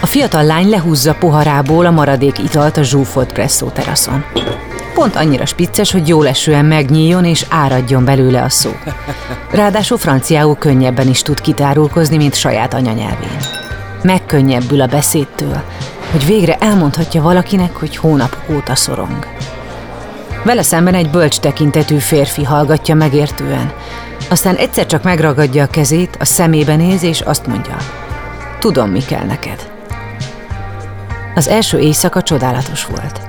A fiatal lány lehúzza poharából a maradék italt a zsúfolt presszó teraszon. Pont annyira spicces, hogy jól esően megnyíljon és áradjon belőle a szó. Ráadásul franciául könnyebben is tud kitárulkozni, mint saját anyanyelvén. Megkönnyebbül a beszédtől, hogy végre elmondhatja valakinek, hogy hónapok óta szorong. Vele szemben egy bölcs tekintetű férfi hallgatja megértően, aztán egyszer csak megragadja a kezét, a szemébe néz, és azt mondja, tudom, mi kell neked. Az első éjszaka csodálatos volt.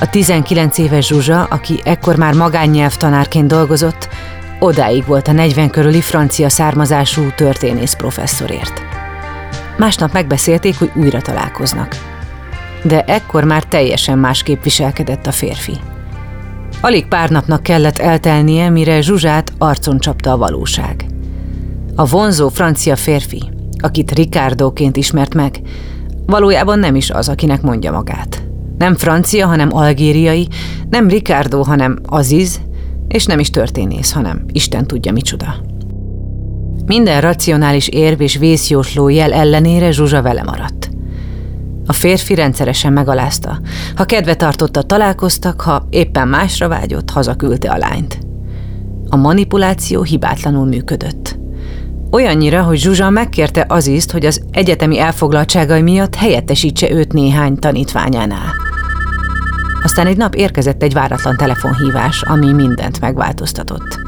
A 19 éves Zsuzsa, aki ekkor már magánnyelvtanárként dolgozott, odáig volt a 40 körüli francia származású történész professzorért. Másnap megbeszélték, hogy újra találkoznak. De ekkor már teljesen másképp viselkedett a férfi. Alig pár napnak kellett eltelnie, mire Zsuzsát arcon csapta a valóság. A vonzó francia férfi, akit Ricardoként ismert meg, valójában nem is az, akinek mondja magát. Nem francia, hanem algériai, nem Ricardo, hanem Aziz, és nem is történész, hanem Isten tudja micsoda. Minden racionális érv és vészjósló jel ellenére Zsuzsa vele maradt. A férfi rendszeresen megalázta. Ha kedve tartotta, találkoztak, ha éppen másra vágyott, hazaküldte a lányt. A manipuláció hibátlanul működött. Olyannyira, hogy Zsuzsa megkérte Aziszt, hogy az egyetemi elfoglaltságai miatt helyettesítse őt néhány tanítványánál. Aztán egy nap érkezett egy váratlan telefonhívás, ami mindent megváltoztatott.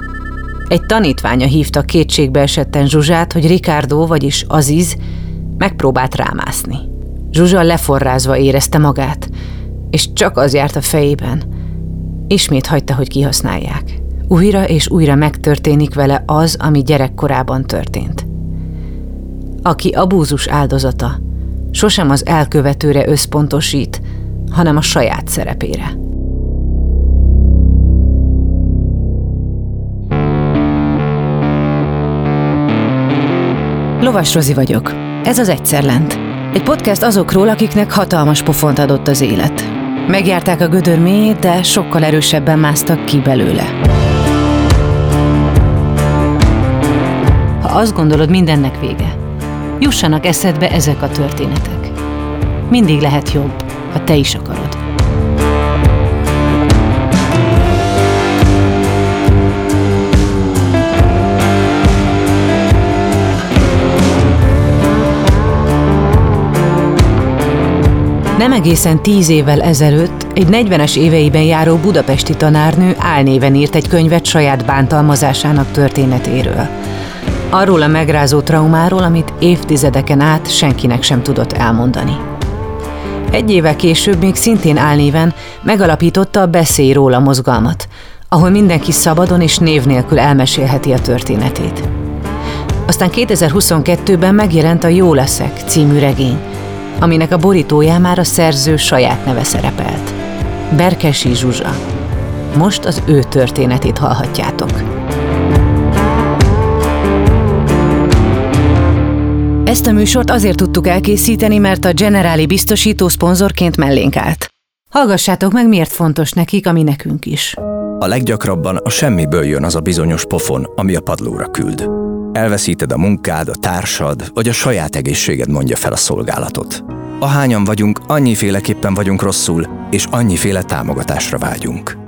Egy tanítványa hívta kétségbe esetten Zsuzsát, hogy Ricardo, vagyis Aziz megpróbált rámászni. Zsuzsa leforrázva érezte magát, és csak az járt a fejében. Ismét hagyta, hogy kihasználják. Újra és újra megtörténik vele az, ami gyerekkorában történt. Aki abúzus áldozata, sosem az elkövetőre összpontosít, hanem a saját szerepére. Lovas Rozi vagyok. Ez az Egyszer Lent. Egy podcast azokról, akiknek hatalmas pofont adott az élet. Megjárták a gödör mélyét, de sokkal erősebben másztak ki belőle. Ha azt gondolod, mindennek vége, jussanak eszedbe ezek a történetek. Mindig lehet jobb, ha te is akarod. Nem egészen tíz évvel ezelőtt egy 40-es éveiben járó budapesti tanárnő álnéven írt egy könyvet saját bántalmazásának történetéről. Arról a megrázó traumáról, amit évtizedeken át senkinek sem tudott elmondani. Egy évvel később még szintén álnéven megalapította a Beszélj róla mozgalmat, ahol mindenki szabadon és név nélkül elmesélheti a történetét. Aztán 2022-ben megjelent a Jó leszek című regény, aminek a borítóján már a szerző saját neve szerepelt. Berkesi Zsuzsa. Most az ő történetét hallhatjátok. Ezt a műsort azért tudtuk elkészíteni, mert a Generáli biztosító szponzorként mellénk állt. Hallgassátok meg, miért fontos nekik, ami nekünk is. A leggyakrabban a semmiből jön az a bizonyos pofon, ami a padlóra küld. Elveszíted a munkád, a társad, vagy a saját egészséged mondja fel a szolgálatot. Ahányan vagyunk, annyiféleképpen vagyunk rosszul, és annyiféle támogatásra vágyunk.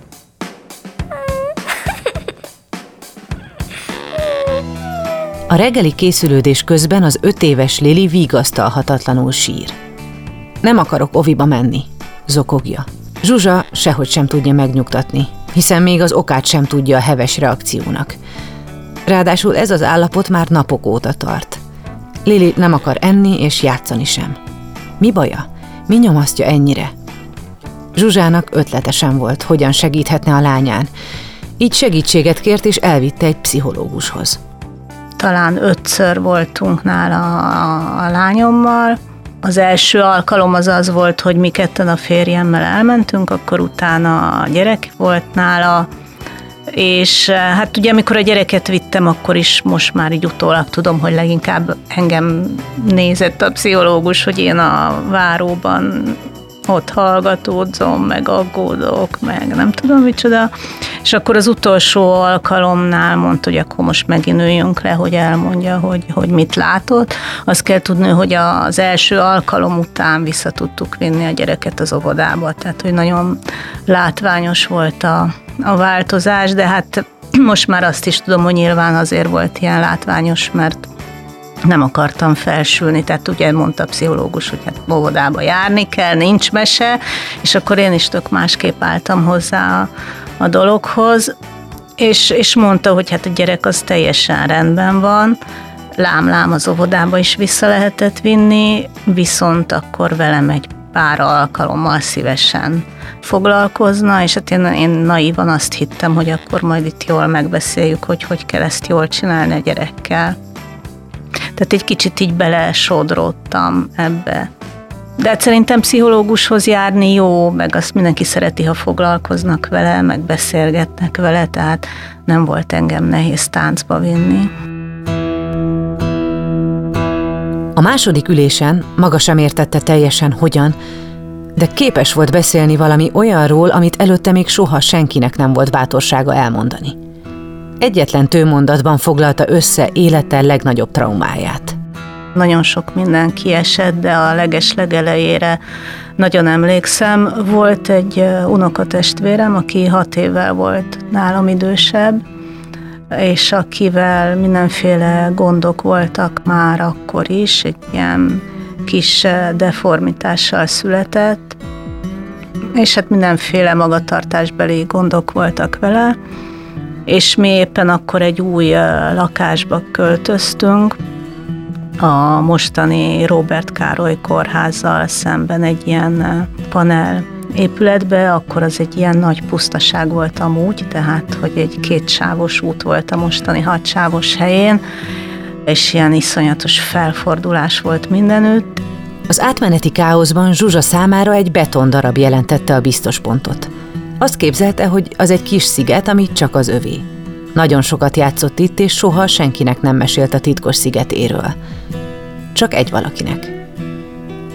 A reggeli készülődés közben az öt éves Lili vigasztalhatatlanul sír. Nem akarok oviba menni, zokogja. Zsuzsa sehogy sem tudja megnyugtatni, hiszen még az okát sem tudja a heves reakciónak. Ráadásul ez az állapot már napok óta tart. Lili nem akar enni és játszani sem. Mi baja? Mi nyomasztja ennyire? Zsuzsának ötlete sem volt, hogyan segíthetne a lányán. Így segítséget kért és elvitte egy pszichológushoz talán ötször voltunk nála a, a lányommal. Az első alkalom az az volt, hogy mi ketten a férjemmel elmentünk, akkor utána a gyerek volt nála, és hát ugye amikor a gyereket vittem, akkor is most már így utólag tudom, hogy leginkább engem nézett a pszichológus, hogy én a váróban ott hallgatódzom, meg aggódok, meg nem tudom micsoda. És akkor az utolsó alkalomnál mondta, hogy akkor most megint üljünk le, hogy elmondja, hogy, hogy mit látott. Azt kell tudni, hogy az első alkalom után vissza tudtuk vinni a gyereket az óvodába, tehát hogy nagyon látványos volt a, a változás, de hát most már azt is tudom, hogy nyilván azért volt ilyen látványos, mert nem akartam felsülni, tehát ugye mondta a pszichológus, hogy hát óvodába járni kell, nincs mese, és akkor én is tök másképp álltam hozzá a, a dologhoz, és, és mondta, hogy hát a gyerek az teljesen rendben van, lám-lám az óvodába is vissza lehetett vinni, viszont akkor velem egy pár alkalommal szívesen foglalkozna, és hát én, én naívan azt hittem, hogy akkor majd itt jól megbeszéljük, hogy hogy kell ezt jól csinálni a gyerekkel. Tehát egy kicsit így belesodródtam ebbe. De hát szerintem pszichológushoz járni jó, meg azt mindenki szereti, ha foglalkoznak vele, meg beszélgetnek vele, tehát nem volt engem nehéz táncba vinni. A második ülésen maga sem értette teljesen hogyan, de képes volt beszélni valami olyanról, amit előtte még soha senkinek nem volt bátorsága elmondani. Egyetlen tőmondatban foglalta össze élete legnagyobb traumáját. Nagyon sok minden kiesett, de a leges legelejére nagyon emlékszem. Volt egy unokatestvérem, aki hat évvel volt nálam idősebb, és akivel mindenféle gondok voltak már akkor is, egy ilyen kis deformitással született, és hát mindenféle magatartásbeli gondok voltak vele, és mi éppen akkor egy új lakásba költöztünk, a mostani Robert Károly kórházzal szemben egy ilyen panel épületbe, akkor az egy ilyen nagy pusztaság volt amúgy, tehát hogy egy kétsávos út volt a mostani hatsávos helyén, és ilyen iszonyatos felfordulás volt mindenütt. Az átmeneti káoszban Zsuzsa számára egy betondarab jelentette a biztos pontot. Azt képzelte, hogy az egy kis sziget, ami csak az övé. Nagyon sokat játszott itt, és soha senkinek nem mesélt a titkos szigetéről. Csak egy valakinek.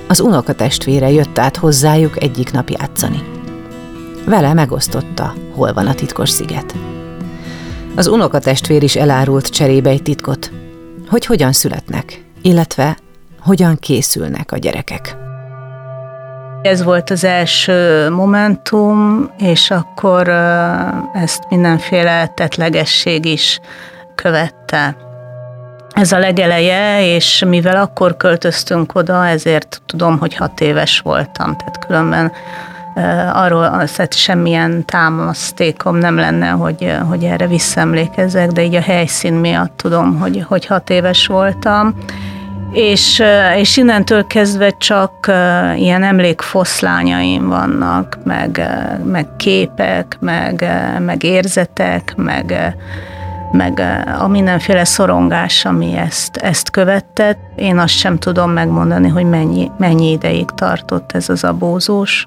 Az unokatestvére jött át hozzájuk egyik nap játszani. Vele megosztotta, hol van a titkos sziget. Az unokatestvér is elárult cserébe egy titkot, hogy hogyan születnek, illetve hogyan készülnek a gyerekek. Ez volt az első momentum, és akkor ezt mindenféle tetlegesség is követte. Ez a legeleje, és mivel akkor költöztünk oda, ezért tudom, hogy hat éves voltam, tehát különben arról az, semmilyen támasztékom nem lenne, hogy, hogy erre visszaemlékezek, de így a helyszín miatt tudom, hogy, hogy hat éves voltam, és, és innentől kezdve csak ilyen emlékfoszlányaim vannak, meg, meg képek, meg, meg érzetek, meg, meg a mindenféle szorongás, ami ezt, ezt követett. Én azt sem tudom megmondani, hogy mennyi, mennyi ideig tartott ez az abózós.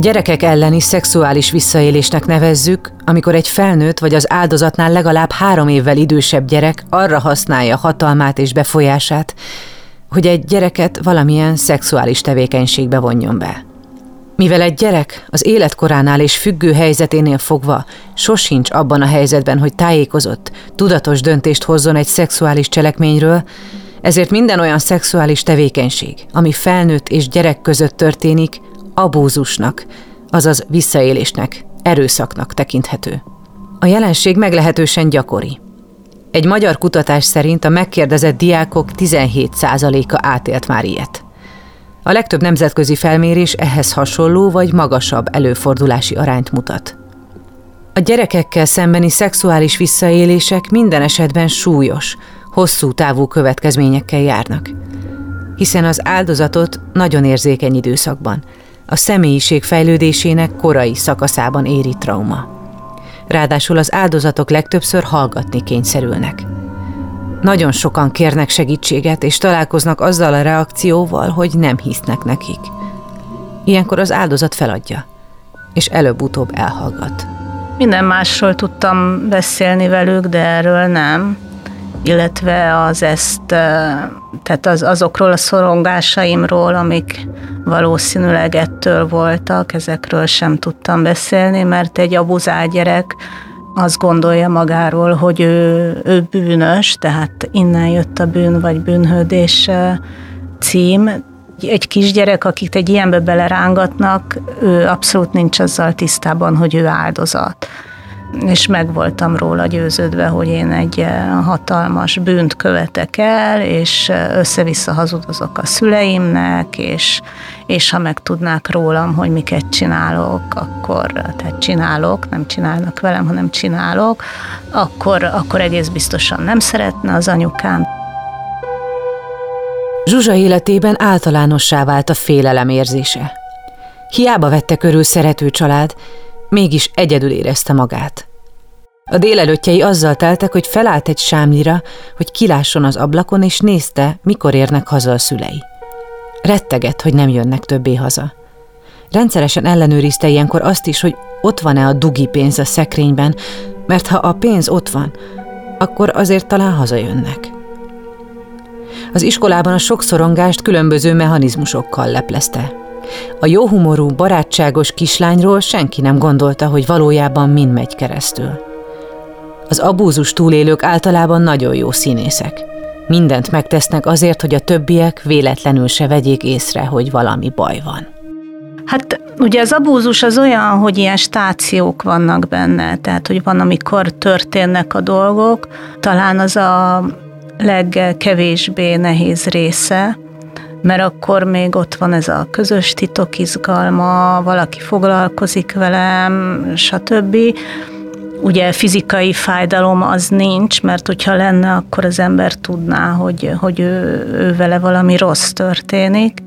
Gyerekek elleni szexuális visszaélésnek nevezzük, amikor egy felnőtt vagy az áldozatnál legalább három évvel idősebb gyerek arra használja hatalmát és befolyását, hogy egy gyereket valamilyen szexuális tevékenységbe vonjon be. Mivel egy gyerek az életkoránál és függő helyzeténél fogva sosincs abban a helyzetben, hogy tájékozott, tudatos döntést hozzon egy szexuális cselekményről, ezért minden olyan szexuális tevékenység, ami felnőtt és gyerek között történik, abúzusnak, azaz visszaélésnek, erőszaknak tekinthető. A jelenség meglehetősen gyakori. Egy magyar kutatás szerint a megkérdezett diákok 17%-a átélt már ilyet. A legtöbb nemzetközi felmérés ehhez hasonló vagy magasabb előfordulási arányt mutat. A gyerekekkel szembeni szexuális visszaélések minden esetben súlyos, hosszú távú következményekkel járnak, hiszen az áldozatot nagyon érzékeny időszakban, a személyiség fejlődésének korai szakaszában éri trauma. Ráadásul az áldozatok legtöbbször hallgatni kényszerülnek. Nagyon sokan kérnek segítséget, és találkoznak azzal a reakcióval, hogy nem hisznek nekik. Ilyenkor az áldozat feladja, és előbb-utóbb elhallgat. Minden másról tudtam beszélni velük, de erről nem illetve az ezt, tehát az, azokról a szorongásaimról, amik valószínűleg ettől voltak, ezekről sem tudtam beszélni, mert egy abuzál gyerek azt gondolja magáról, hogy ő, ő bűnös, tehát innen jött a bűn vagy bűnhődés cím. Egy kisgyerek, akit egy ilyenbe belerángatnak, ő abszolút nincs azzal tisztában, hogy ő áldozat és meg voltam róla győződve, hogy én egy eh, hatalmas bűnt követek el, és eh, össze-vissza hazudozok a szüleimnek, és, és ha megtudnák rólam, hogy miket csinálok, akkor, tehát csinálok, nem csinálnak velem, hanem csinálok, akkor, akkor egész biztosan nem szeretne az anyukám. Zsuzsa életében általánossá vált a félelem érzése. Hiába vette körül szerető család, mégis egyedül érezte magát. A délelőttjei azzal teltek, hogy felállt egy sámlira, hogy kilásson az ablakon, és nézte, mikor érnek haza a szülei. Rettegett, hogy nem jönnek többé haza. Rendszeresen ellenőrizte ilyenkor azt is, hogy ott van-e a dugi pénz a szekrényben, mert ha a pénz ott van, akkor azért talán hazajönnek. Az iskolában a sok szorongást különböző mechanizmusokkal leplezte. A jóhumorú, barátságos kislányról senki nem gondolta, hogy valójában mind megy keresztül. Az abúzus túlélők általában nagyon jó színészek. Mindent megtesznek azért, hogy a többiek véletlenül se vegyék észre, hogy valami baj van. Hát ugye az abúzus az olyan, hogy ilyen stációk vannak benne, tehát hogy van, amikor történnek a dolgok, talán az a legkevésbé nehéz része, mert akkor még ott van ez a közös titok izgalma, valaki foglalkozik velem, stb. Ugye fizikai fájdalom az nincs, mert hogyha lenne, akkor az ember tudná, hogy, hogy ő, ő vele valami rossz történik.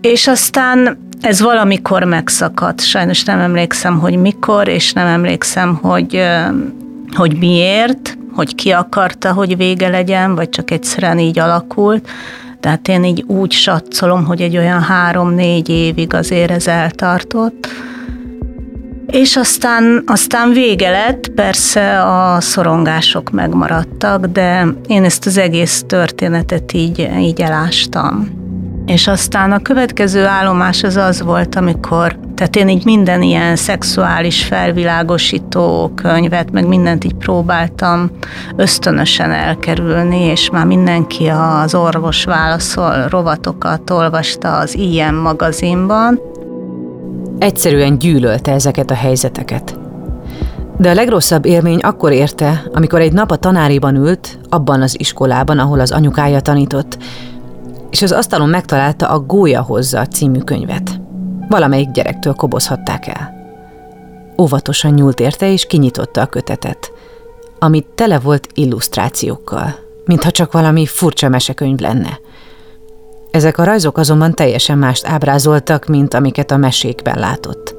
És aztán ez valamikor megszakadt. Sajnos nem emlékszem, hogy mikor, és nem emlékszem, hogy, hogy miért, hogy ki akarta, hogy vége legyen, vagy csak egyszerűen így alakult. Tehát én így úgy satszolom, hogy egy olyan három-négy évig azért ez eltartott. És aztán, aztán vége lett, persze a szorongások megmaradtak, de én ezt az egész történetet így, így elástam. És aztán a következő állomás az az volt, amikor, tehát én így minden ilyen szexuális felvilágosító könyvet, meg mindent így próbáltam ösztönösen elkerülni, és már mindenki az orvos válaszol rovatokat olvasta az ilyen magazinban, Egyszerűen gyűlölte ezeket a helyzeteket. De a legrosszabb élmény akkor érte, amikor egy nap a tanáriban ült, abban az iskolában, ahol az anyukája tanított, és az asztalon megtalálta a Gólya hozza című könyvet. Valamelyik gyerektől kobozhatták el. Óvatosan nyúlt érte, és kinyitotta a kötetet, amit tele volt illusztrációkkal, mintha csak valami furcsa mesekönyv lenne – ezek a rajzok azonban teljesen mást ábrázoltak, mint amiket a mesékben látott.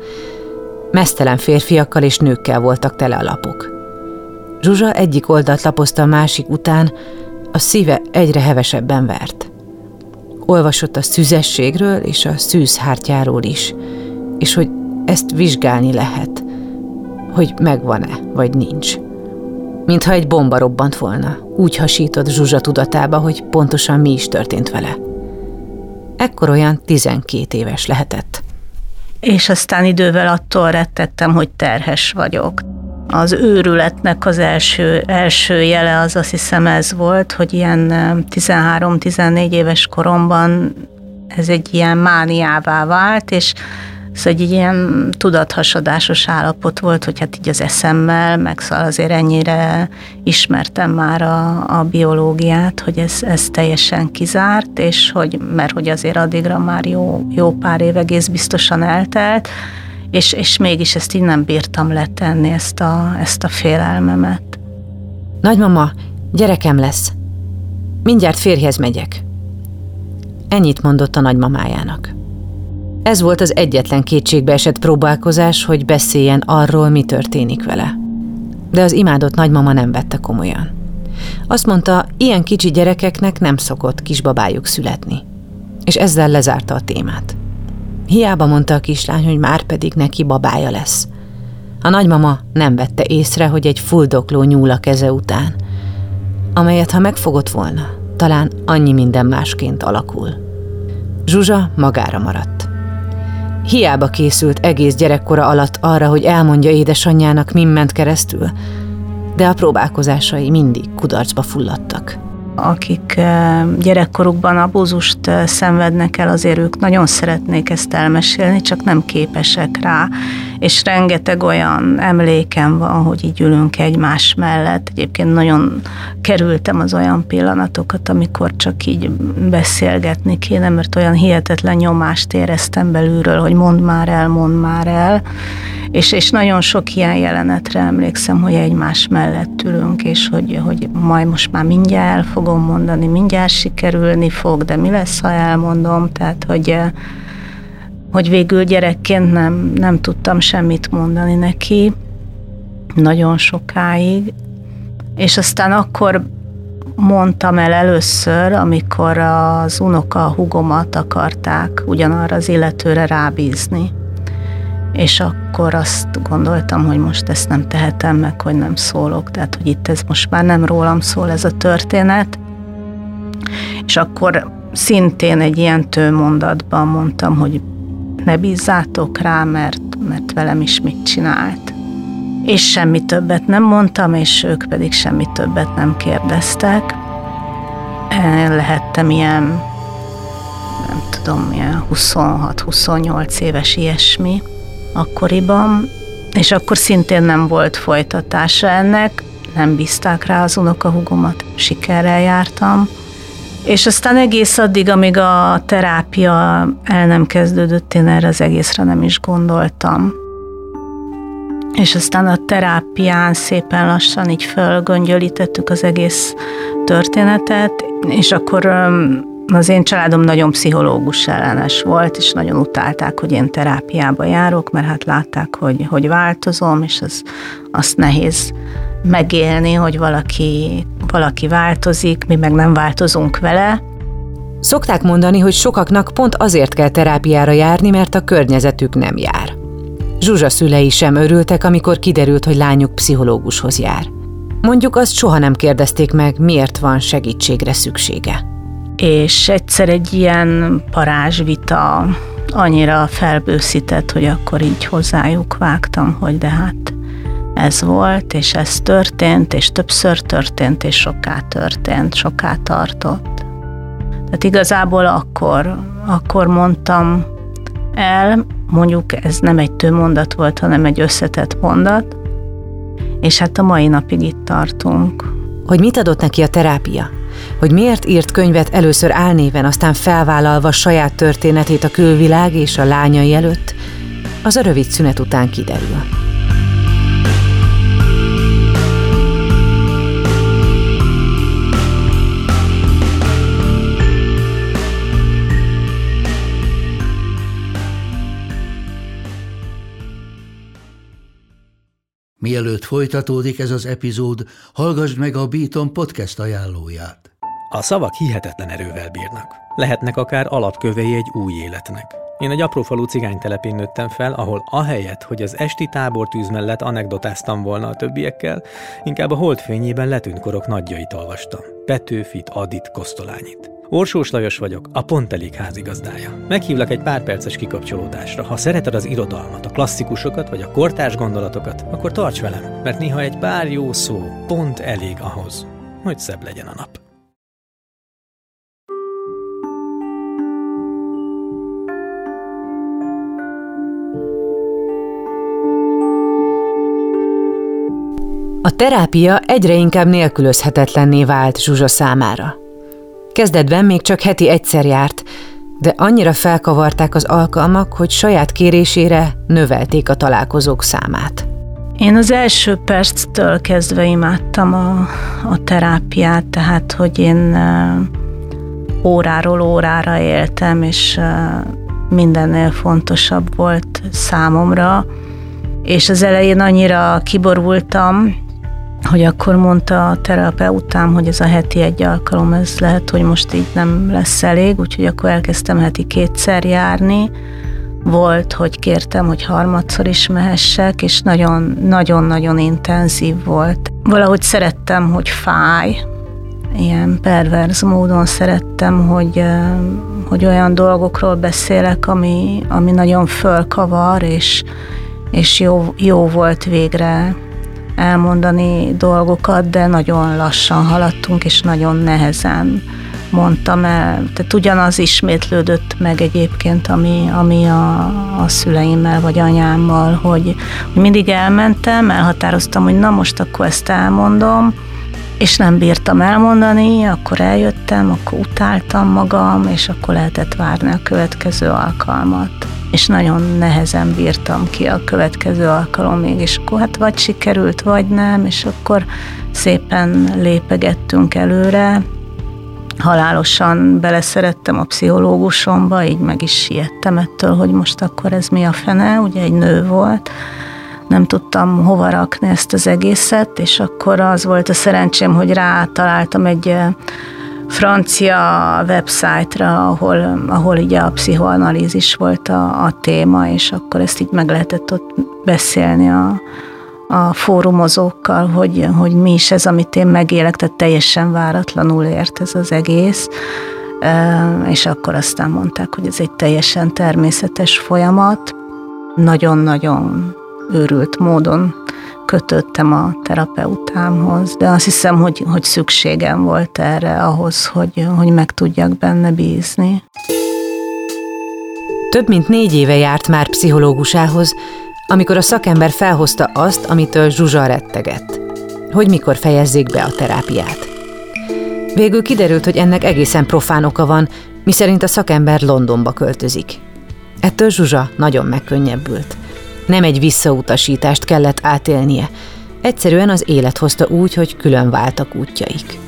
Mesztelen férfiakkal és nőkkel voltak tele a lapok. Zsuzsa egyik oldalt lapozta a másik után, a szíve egyre hevesebben vert. Olvasott a szüzességről és a szűzhártyáról is, és hogy ezt vizsgálni lehet, hogy megvan-e, vagy nincs. Mintha egy bomba robbant volna, úgy hasított Zsuzsa tudatába, hogy pontosan mi is történt vele. Ekkor olyan 12 éves lehetett. És aztán idővel attól rettettem, hogy terhes vagyok. Az őrületnek az első, első jele az azt hiszem ez volt, hogy ilyen 13-14 éves koromban ez egy ilyen mániává vált, és Szóval egy ilyen tudathasadásos állapot volt, hogy hát így az eszemmel, meg szóval azért ennyire ismertem már a, a biológiát, hogy ez, ez teljesen kizárt, és hogy, mert hogy azért addigra már jó, jó pár év egész biztosan eltelt, és, és mégis ezt így nem bírtam letenni, ezt a, ezt a félelmemet. Nagymama, gyerekem lesz. Mindjárt férjhez megyek. Ennyit mondott a nagymamájának. Ez volt az egyetlen kétségbe esett próbálkozás, hogy beszéljen arról, mi történik vele. De az imádott nagymama nem vette komolyan. Azt mondta, ilyen kicsi gyerekeknek nem szokott kisbabájuk születni. És ezzel lezárta a témát. Hiába mondta a kislány, hogy már pedig neki babája lesz. A nagymama nem vette észre, hogy egy fuldokló nyúl a keze után, amelyet ha megfogott volna, talán annyi minden másként alakul. Zsuzsa magára maradt. Hiába készült egész gyerekkora alatt arra, hogy elmondja édesanyjának, min ment keresztül, de a próbálkozásai mindig kudarcba fulladtak akik gyerekkorukban abúzust szenvednek el, azért ők nagyon szeretnék ezt elmesélni, csak nem képesek rá. És rengeteg olyan emlékem van, hogy így ülünk egymás mellett. Egyébként nagyon kerültem az olyan pillanatokat, amikor csak így beszélgetni kéne, mert olyan hihetetlen nyomást éreztem belülről, hogy mond már el, mond már el és, és nagyon sok ilyen jelenetre emlékszem, hogy egymás mellett ülünk, és hogy, hogy majd most már mindjárt el fogom mondani, mindjárt sikerülni fog, de mi lesz, ha elmondom, tehát hogy hogy végül gyerekként nem, nem tudtam semmit mondani neki, nagyon sokáig, és aztán akkor mondtam el először, amikor az unoka hugomat akarták ugyanarra az illetőre rábízni és akkor azt gondoltam, hogy most ezt nem tehetem meg, hogy nem szólok, tehát hogy itt ez most már nem rólam szól ez a történet, és akkor szintén egy ilyen tőmondatban mondtam, hogy ne bízzátok rá, mert, mert velem is mit csinált. És semmi többet nem mondtam, és ők pedig semmi többet nem kérdeztek. Lehettem ilyen, nem tudom, ilyen 26-28 éves ilyesmi akkoriban, és akkor szintén nem volt folytatása ennek, nem bízták rá az unokahugomat, sikerrel jártam, és aztán egész addig, amíg a terápia el nem kezdődött, én erre az egészre nem is gondoltam. És aztán a terápián szépen lassan így fölgöngyölítettük az egész történetet, és akkor az én családom nagyon pszichológus ellenes volt, és nagyon utálták, hogy én terápiába járok, mert hát látták, hogy, hogy változom, és az, azt nehéz megélni, hogy valaki, valaki változik, mi meg nem változunk vele. Szokták mondani, hogy sokaknak pont azért kell terápiára járni, mert a környezetük nem jár. Zsuzsa szülei sem örültek, amikor kiderült, hogy lányuk pszichológushoz jár. Mondjuk azt soha nem kérdezték meg, miért van segítségre szüksége és egyszer egy ilyen parázsvita annyira felbőszített, hogy akkor így hozzájuk vágtam, hogy de hát ez volt, és ez történt, és többször történt, és soká történt, soká tartott. Tehát igazából akkor, akkor mondtam el, mondjuk ez nem egy mondat volt, hanem egy összetett mondat, és hát a mai napig itt tartunk. Hogy mit adott neki a terápia? Hogy miért írt könyvet először álnéven, aztán felvállalva saját történetét a külvilág és a lányai előtt, az a rövid szünet után kiderül. Mielőtt folytatódik ez az epizód, hallgassd meg a Beaton podcast ajánlóját. A szavak hihetetlen erővel bírnak. Lehetnek akár alapkövei egy új életnek. Én egy apró cigány telepén nőttem fel, ahol ahelyett, hogy az esti tábortűz mellett anekdotáztam volna a többiekkel, inkább a holdfényében letűnt korok nagyjait olvastam. Petőfit, Adit, Kosztolányit. Orsós Lajos vagyok, a Pont Elég házigazdája. Meghívlak egy pár perces kikapcsolódásra. Ha szereted az irodalmat, a klasszikusokat vagy a kortárs gondolatokat, akkor tarts velem, mert néha egy pár jó szó pont elég ahhoz, hogy szebb legyen a nap. A terápia egyre inkább nélkülözhetetlenné vált Zsuzsa számára. Kezdetben még csak heti egyszer járt, de annyira felkavarták az alkalmak, hogy saját kérésére növelték a találkozók számát. Én az első perctől kezdve imádtam a, a terápiát, tehát hogy én óráról órára éltem, és mindennél fontosabb volt számomra, és az elején annyira kiborultam, hogy akkor mondta a terapeutám, hogy ez a heti egy alkalom, ez lehet, hogy most így nem lesz elég, úgyhogy akkor elkezdtem heti kétszer járni, volt, hogy kértem, hogy harmadszor is mehessek, és nagyon-nagyon-nagyon intenzív volt. Valahogy szerettem, hogy fáj, ilyen perverz módon szerettem, hogy, hogy olyan dolgokról beszélek, ami, ami nagyon fölkavar, és, és jó, jó volt végre elmondani dolgokat, de nagyon lassan haladtunk, és nagyon nehezen mondtam el. Tehát ugyanaz ismétlődött meg egyébként, ami, ami a, a szüleimmel vagy anyámmal, hogy, hogy mindig elmentem, elhatároztam, hogy na most akkor ezt elmondom, és nem bírtam elmondani, akkor eljöttem, akkor utáltam magam, és akkor lehetett várni a következő alkalmat. És nagyon nehezen bírtam ki a következő alkalomig, és akkor hát vagy sikerült, vagy nem, és akkor szépen lépegettünk előre, halálosan beleszerettem a pszichológusomba, így meg is siettem ettől, hogy most akkor ez mi a fene, ugye egy nő volt, nem tudtam hova rakni ezt az egészet, és akkor az volt a szerencsém, hogy rátaláltam egy francia websájtra, ahol, ahol ugye a pszichoanalízis volt a, a téma, és akkor ezt így meg lehetett ott beszélni a, a fórumozókkal, hogy, hogy mi is ez, amit én megélek, tehát teljesen váratlanul ért ez az egész, és akkor aztán mondták, hogy ez egy teljesen természetes folyamat, nagyon-nagyon őrült módon kötöttem a terapeutámhoz, de azt hiszem, hogy, hogy szükségem volt erre ahhoz, hogy, hogy meg tudjak benne bízni. Több mint négy éve járt már pszichológusához, amikor a szakember felhozta azt, amitől Zsuzsa rettegett, hogy mikor fejezzék be a terápiát. Végül kiderült, hogy ennek egészen profán oka van, miszerint a szakember Londonba költözik. Ettől Zsuzsa nagyon megkönnyebbült. Nem egy visszautasítást kellett átélnie, egyszerűen az élet hozta úgy, hogy külön váltak útjaik.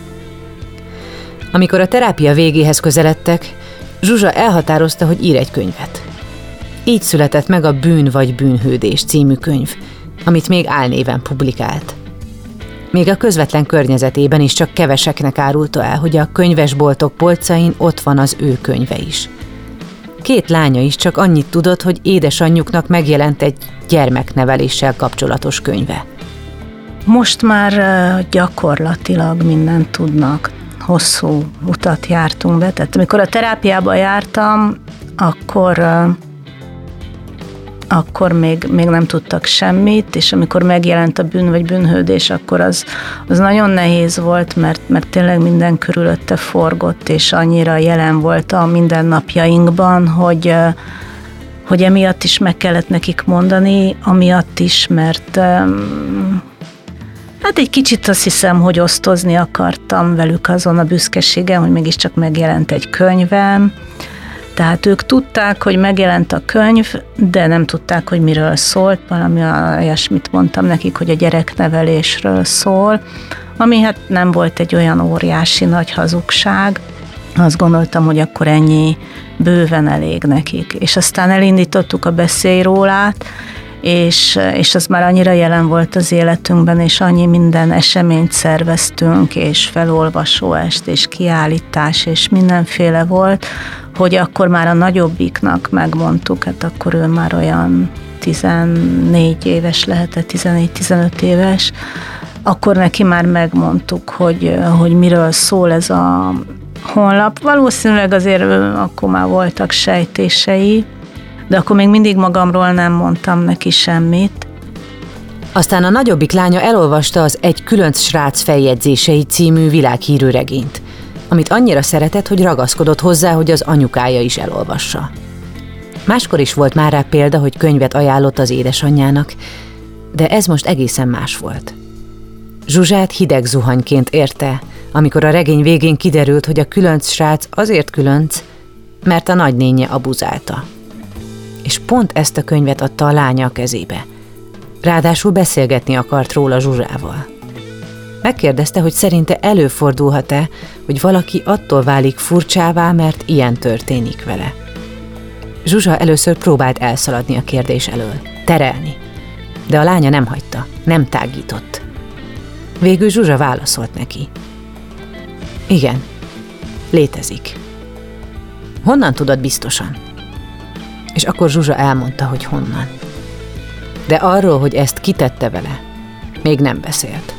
Amikor a terápia végéhez közeledtek, Zsuzsa elhatározta, hogy ír egy könyvet. Így született meg a Bűn vagy Bűnhődés című könyv, amit még álnéven publikált. Még a közvetlen környezetében is csak keveseknek árulta el, hogy a könyvesboltok polcain ott van az ő könyve is. Két lánya is csak annyit tudott, hogy édesanyjuknak megjelent egy gyermekneveléssel kapcsolatos könyve. Most már gyakorlatilag mindent tudnak. Hosszú utat jártunk be. Tehát amikor a terápiába jártam, akkor akkor még, még nem tudtak semmit, és amikor megjelent a bűn vagy bűnhődés, akkor az, az nagyon nehéz volt, mert, mert tényleg minden körülötte forgott, és annyira jelen volt a mindennapjainkban, hogy, hogy emiatt is meg kellett nekik mondani, amiatt is, mert Hát egy kicsit azt hiszem, hogy osztozni akartam velük azon a büszkeségem, hogy mégiscsak megjelent egy könyvem, tehát ők tudták, hogy megjelent a könyv, de nem tudták, hogy miről szólt, valami olyasmit mondtam nekik, hogy a gyereknevelésről szól, ami hát nem volt egy olyan óriási nagy hazugság. Azt gondoltam, hogy akkor ennyi bőven elég nekik. És aztán elindítottuk a beszélyrólát, és, és az már annyira jelen volt az életünkben, és annyi minden eseményt szerveztünk, és felolvasóest, és kiállítás, és mindenféle volt, hogy akkor már a nagyobbiknak megmondtuk, hát akkor ő már olyan 14 éves lehetett, 14-15 éves, akkor neki már megmondtuk, hogy, hogy miről szól ez a honlap. Valószínűleg azért akkor már voltak sejtései, de akkor még mindig magamról nem mondtam neki semmit. Aztán a nagyobbik lánya elolvasta az Egy különc srác feljegyzései című világhírű regényt, amit annyira szeretett, hogy ragaszkodott hozzá, hogy az anyukája is elolvassa. Máskor is volt már rá példa, hogy könyvet ajánlott az édesanyjának, de ez most egészen más volt. Zsuzsát hideg zuhanyként érte, amikor a regény végén kiderült, hogy a különc srác azért különc, mert a nagynénye abuzálta és pont ezt a könyvet adta a lánya a kezébe. Ráadásul beszélgetni akart róla Zsuzsával. Megkérdezte, hogy szerinte előfordulhat-e, hogy valaki attól válik furcsává, mert ilyen történik vele. Zsuzsa először próbált elszaladni a kérdés elől, terelni, de a lánya nem hagyta, nem tágított. Végül Zsuzsa válaszolt neki. Igen, létezik. Honnan tudod biztosan? És akkor Zsuzsa elmondta, hogy honnan. De arról, hogy ezt kitette vele, még nem beszélt.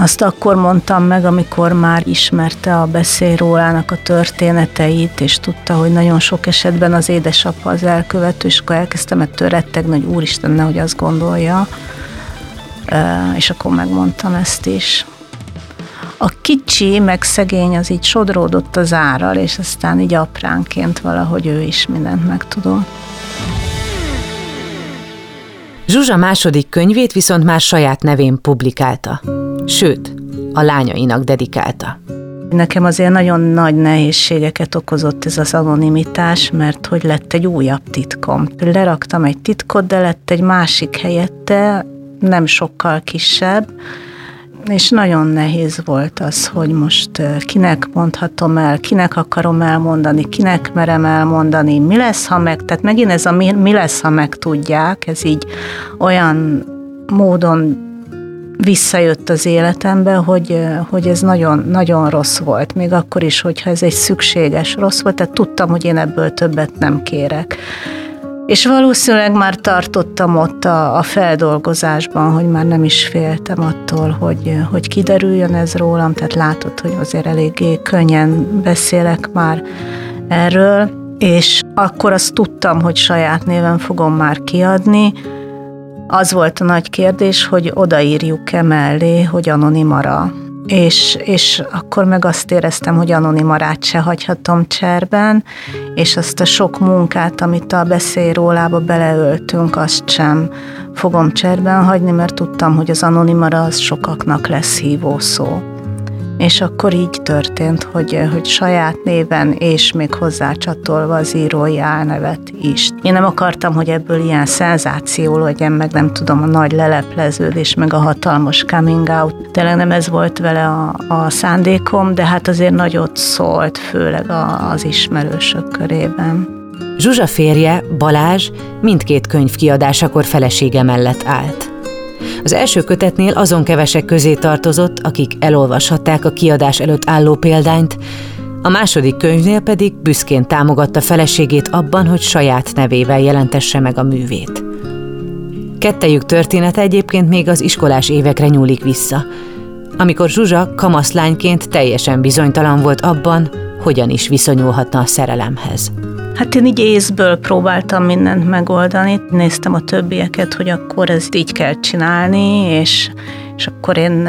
Azt akkor mondtam meg, amikor már ismerte a beszélrólának a történeteit, és tudta, hogy nagyon sok esetben az édesapa az elkövető, és akkor elkezdtem ettől rettegni, hogy úristen, nehogy azt gondolja. És akkor megmondtam ezt is. A kicsi, meg szegény az így sodródott az árral, és aztán így apránként valahogy ő is mindent megtudott. Zsuzsa második könyvét viszont már saját nevén publikálta. Sőt, a lányainak dedikálta. Nekem azért nagyon nagy nehézségeket okozott ez az anonimitás, mert hogy lett egy újabb titkom. Leraktam egy titkot, de lett egy másik helyette, nem sokkal kisebb, és nagyon nehéz volt az, hogy most kinek mondhatom el, kinek akarom elmondani, kinek merem elmondani, mi lesz, ha meg, tehát megint ez a mi, mi lesz, ha meg tudják, ez így olyan módon visszajött az életembe, hogy, hogy ez nagyon, nagyon rossz volt, még akkor is, hogyha ez egy szükséges rossz volt, tehát tudtam, hogy én ebből többet nem kérek. És valószínűleg már tartottam ott a, a feldolgozásban, hogy már nem is féltem attól, hogy, hogy kiderüljön ez rólam, tehát látod, hogy azért eléggé könnyen beszélek már erről, és akkor azt tudtam, hogy saját néven fogom már kiadni. Az volt a nagy kérdés, hogy odaírjuk-e mellé, hogy anonimara és, és akkor meg azt éreztem, hogy anonimarát se hagyhatom cserben, és azt a sok munkát, amit a beszélrólába beleöltünk, azt sem fogom cserben hagyni, mert tudtam, hogy az anonimara az sokaknak lesz hívó szó és akkor így történt, hogy, hogy saját néven és még hozzácsatolva az írói álnevet is. Én nem akartam, hogy ebből ilyen szenzáció legyen, meg nem tudom, a nagy lelepleződés, meg a hatalmas coming out. Tényleg nem ez volt vele a, a szándékom, de hát azért nagyot szólt, főleg a, az ismerősök körében. Zsuzsa férje, Balázs mindkét könyv kiadásakor felesége mellett állt. Az első kötetnél azon kevesek közé tartozott, akik elolvashatták a kiadás előtt álló példányt, a második könyvnél pedig büszkén támogatta feleségét abban, hogy saját nevével jelentesse meg a művét. Kettejük története egyébként még az iskolás évekre nyúlik vissza, amikor Zsuzsa kamaszlányként teljesen bizonytalan volt abban, hogyan is viszonyulhatna a szerelemhez. Hát én így észből próbáltam mindent megoldani, néztem a többieket, hogy akkor ezt így kell csinálni, és, és akkor én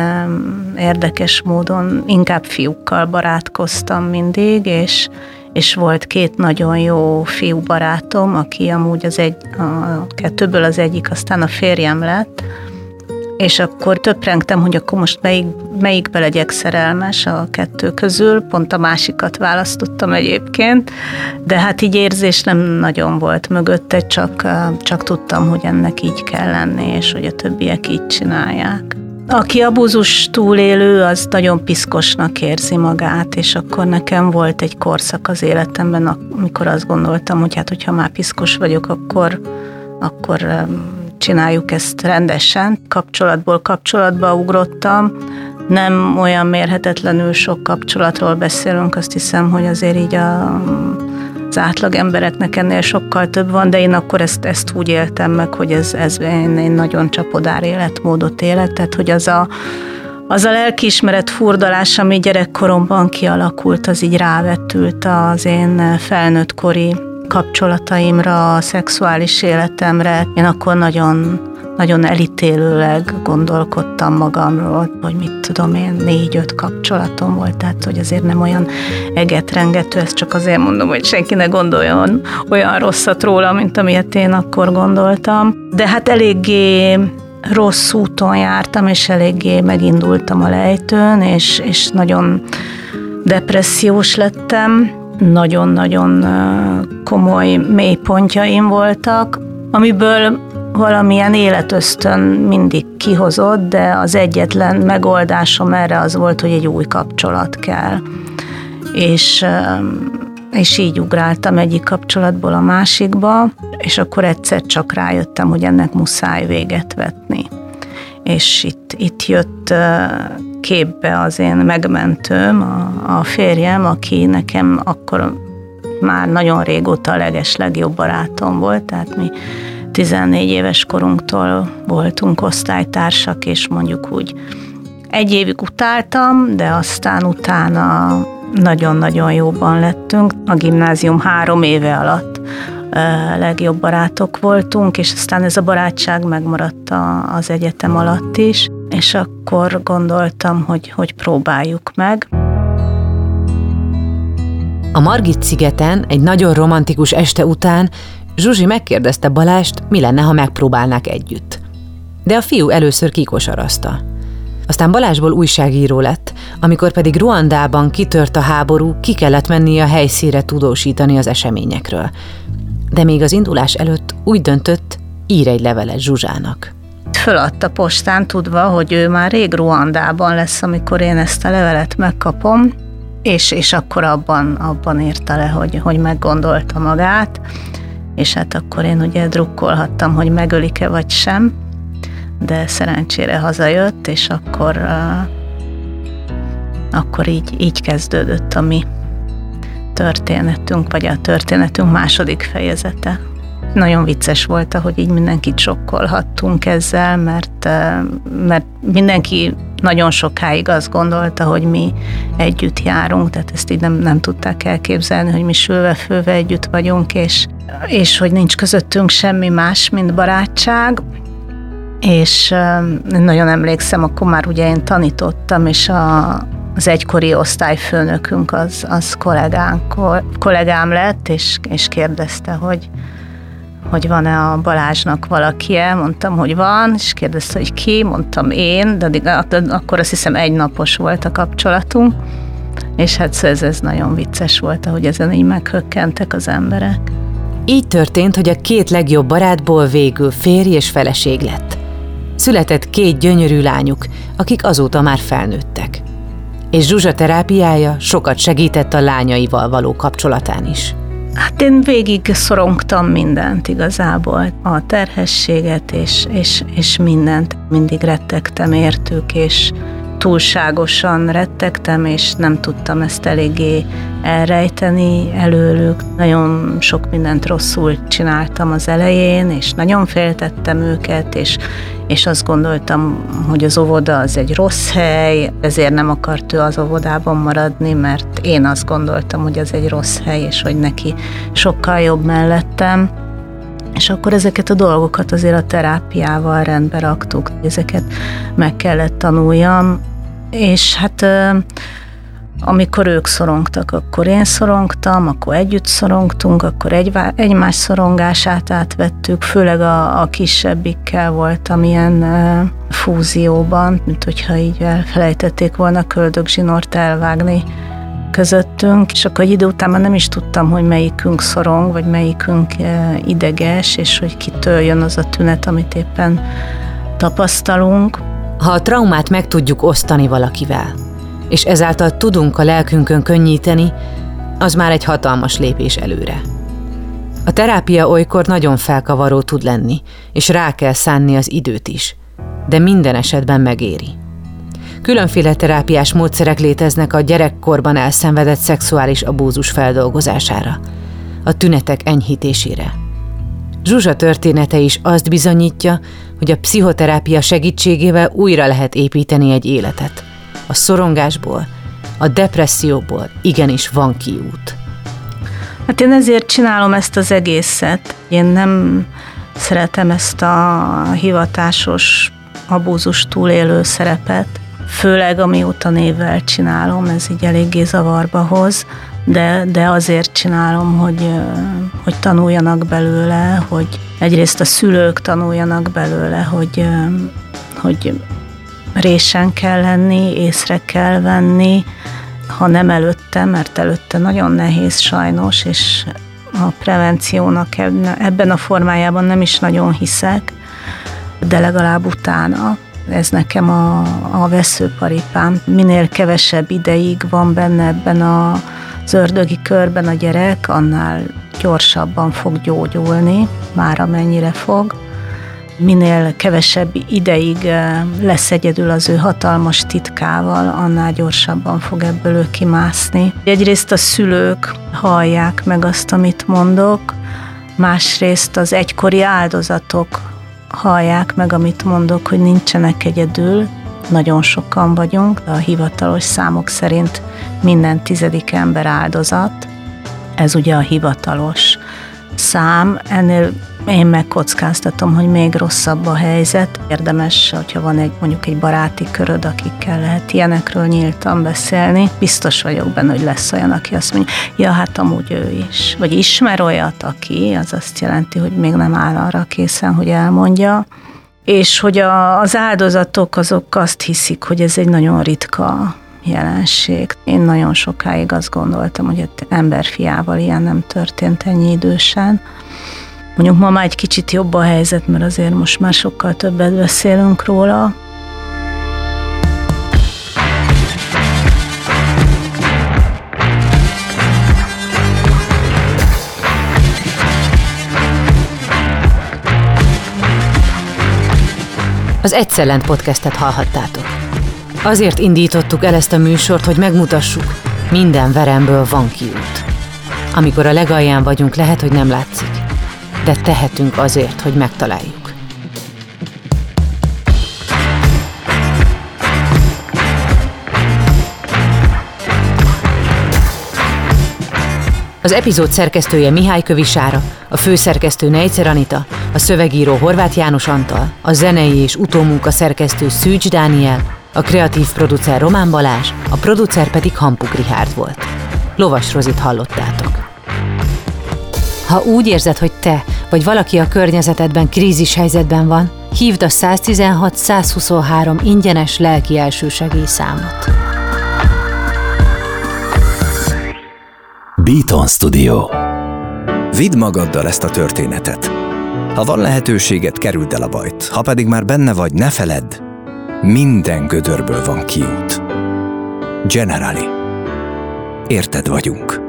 érdekes módon inkább fiúkkal barátkoztam mindig, és, és volt két nagyon jó fiú barátom, aki amúgy az egy, a kettőből az egyik aztán a férjem lett, és akkor töprengtem, hogy akkor most melyik, melyikbe legyek szerelmes a kettő közül, pont a másikat választottam egyébként, de hát így érzés nem nagyon volt mögötte, csak, csak tudtam, hogy ennek így kell lenni, és hogy a többiek így csinálják. Aki abúzus túlélő, az nagyon piszkosnak érzi magát, és akkor nekem volt egy korszak az életemben, amikor azt gondoltam, hogy hát, hogyha már piszkos vagyok, akkor, akkor csináljuk ezt rendesen. Kapcsolatból kapcsolatba ugrottam, nem olyan mérhetetlenül sok kapcsolatról beszélünk, azt hiszem, hogy azért így a, az átlag embereknek ennél sokkal több van, de én akkor ezt, ezt úgy éltem meg, hogy ez, ez én, én nagyon csapodár életmódot élek, tehát hogy az a, az a lelkiismeret furdalás, ami gyerekkoromban kialakult, az így rávetült az én felnőttkori kapcsolataimra, a szexuális életemre. Én akkor nagyon nagyon elítélőleg gondolkodtam magamról, hogy mit tudom én, négy-öt kapcsolatom volt, tehát hogy azért nem olyan egetrengető, ezt csak azért mondom, hogy senki ne gondoljon olyan rosszat róla, mint amilyet én akkor gondoltam. De hát eléggé rossz úton jártam, és eléggé megindultam a lejtőn, és, és nagyon depressziós lettem, nagyon-nagyon komoly mélypontjaim voltak, amiből valamilyen életösztön mindig kihozott, de az egyetlen megoldásom erre az volt, hogy egy új kapcsolat kell. És, és így ugráltam egyik kapcsolatból a másikba, és akkor egyszer csak rájöttem, hogy ennek muszáj véget vetni. És itt, itt jött képbe az én megmentőm, a, a férjem, aki nekem akkor már nagyon régóta a leges legjobb barátom volt, tehát mi 14 éves korunktól voltunk osztálytársak, és mondjuk úgy egy évig utáltam, de aztán utána nagyon-nagyon jóban lettünk. A gimnázium három éve alatt legjobb barátok voltunk, és aztán ez a barátság megmaradt az egyetem alatt is, és akkor gondoltam, hogy, hogy próbáljuk meg. A Margit szigeten egy nagyon romantikus este után Zsuzsi megkérdezte Balást, mi lenne, ha megpróbálnák együtt. De a fiú először kikosarazta. Aztán Balázsból újságíró lett, amikor pedig Ruandában kitört a háború, ki kellett mennie a helyszíre tudósítani az eseményekről. De még az indulás előtt úgy döntött, ír egy levelet Zsuzsának. Föladta postán, tudva, hogy ő már rég Ruandában lesz, amikor én ezt a levelet megkapom, és, és akkor abban, abban írta le, hogy, hogy meggondolta magát, és hát akkor én ugye drukkolhattam, hogy megölik-e vagy sem, de szerencsére hazajött, és akkor, uh, akkor így, így kezdődött a mi történetünk, vagy a történetünk második fejezete. Nagyon vicces volt, hogy így mindenkit sokkolhattunk ezzel, mert, mert mindenki nagyon sokáig azt gondolta, hogy mi együtt járunk, tehát ezt így nem, nem tudták elképzelni, hogy mi sülve-főve együtt vagyunk, és, és hogy nincs közöttünk semmi más, mint barátság. És nagyon emlékszem, akkor már ugye én tanítottam, és a, az egykori osztályfőnökünk az, az kollégánk, kollégám lett, és, és kérdezte, hogy, hogy van-e a Balázsnak valaki -e? mondtam, hogy van, és kérdezte, hogy ki, mondtam én, de addig, akkor azt hiszem egy napos volt a kapcsolatunk, és hát ez, ez nagyon vicces volt, ahogy ezen így meghökkentek az emberek. Így történt, hogy a két legjobb barátból végül férj és feleség lett. Született két gyönyörű lányuk, akik azóta már felnőttek. És Zsuzsa terápiája sokat segített a lányaival való kapcsolatán is. Hát én végig szorongtam mindent igazából, a terhességet és, és, és mindent. Mindig rettegtem értük, és túlságosan rettegtem, és nem tudtam ezt eléggé elrejteni előlük. Nagyon sok mindent rosszul csináltam az elején, és nagyon féltettem őket, és, és azt gondoltam, hogy az óvoda az egy rossz hely, ezért nem akart ő az óvodában maradni, mert én azt gondoltam, hogy ez egy rossz hely, és hogy neki sokkal jobb mellettem. És akkor ezeket a dolgokat azért a terápiával rendbe raktuk, ezeket meg kellett tanuljam, és hát amikor ők szorongtak, akkor én szorongtam, akkor együtt szorongtunk, akkor egy, egymás szorongását átvettük, főleg a, a kisebbikkel voltam ilyen fúzióban, mint hogyha így elfelejtették volna köldögzsinort elvágni közöttünk, és akkor egy idő után már nem is tudtam, hogy melyikünk szorong, vagy melyikünk uh, ideges, és hogy kitől jön az a tünet, amit éppen tapasztalunk. Ha a traumát meg tudjuk osztani valakivel, és ezáltal tudunk a lelkünkön könnyíteni, az már egy hatalmas lépés előre. A terápia olykor nagyon felkavaró tud lenni, és rá kell szánni az időt is, de minden esetben megéri. Különféle terápiás módszerek léteznek a gyerekkorban elszenvedett szexuális abúzus feldolgozására, a tünetek enyhítésére. Zsuzsa története is azt bizonyítja, hogy a pszichoterápia segítségével újra lehet építeni egy életet – a szorongásból, a depresszióból igenis van kiút. Hát én ezért csinálom ezt az egészet. Én nem szeretem ezt a hivatásos abúzus túlélő szerepet, főleg amióta névvel csinálom, ez így eléggé zavarba hoz, de, de azért csinálom, hogy, hogy tanuljanak belőle, hogy egyrészt a szülők tanuljanak belőle, hogy, hogy résen kell lenni, észre kell venni, ha nem előtte, mert előtte nagyon nehéz sajnos, és a prevenciónak ebben a formájában nem is nagyon hiszek, de legalább utána. Ez nekem a, a veszőparipám. Minél kevesebb ideig van benne ebben a, az ördögi körben a gyerek, annál gyorsabban fog gyógyulni, már amennyire fog minél kevesebb ideig eh, lesz egyedül az ő hatalmas titkával, annál gyorsabban fog ebből ő kimászni. Egyrészt a szülők hallják meg azt, amit mondok, másrészt az egykori áldozatok hallják meg, amit mondok, hogy nincsenek egyedül, nagyon sokan vagyunk, a hivatalos számok szerint minden tizedik ember áldozat, ez ugye a hivatalos szám, ennél én megkockáztatom, hogy még rosszabb a helyzet. Érdemes, hogyha van egy mondjuk egy baráti köröd, akikkel lehet ilyenekről nyíltan beszélni. Biztos vagyok benne, hogy lesz olyan, aki azt mondja, ja, hát amúgy ő is. Vagy ismer olyat, aki, az azt jelenti, hogy még nem áll arra készen, hogy elmondja. És hogy a, az áldozatok azok azt hiszik, hogy ez egy nagyon ritka jelenség. Én nagyon sokáig azt gondoltam, hogy emberfiával ilyen nem történt ennyi idősen. Mondjuk ma már egy kicsit jobb a helyzet, mert azért most már sokkal többet beszélünk róla. Az Egyszellent podcastet hallhattátok. Azért indítottuk el ezt a műsort, hogy megmutassuk, minden veremből van kiút. Amikor a legalján vagyunk, lehet, hogy nem látszik de tehetünk azért, hogy megtaláljuk. Az epizód szerkesztője Mihály Kövisára, a főszerkesztő Nejcer Anita, a szövegíró Horváth János Antal, a zenei és utómunka szerkesztő Szűcs Dániel, a kreatív producer Román Balázs, a producer pedig Hampuk Rihárd volt. Lovas Rozit hallottátok. Ha úgy érzed, hogy te vagy valaki a környezetedben krízis helyzetben van, hívd a 116-123 ingyenes lelki elsősegély számot. Beaton Studio Vidd magaddal ezt a történetet. Ha van lehetőséget, kerüld el a bajt. Ha pedig már benne vagy, ne feledd, minden gödörből van kiút. Generali. Érted vagyunk.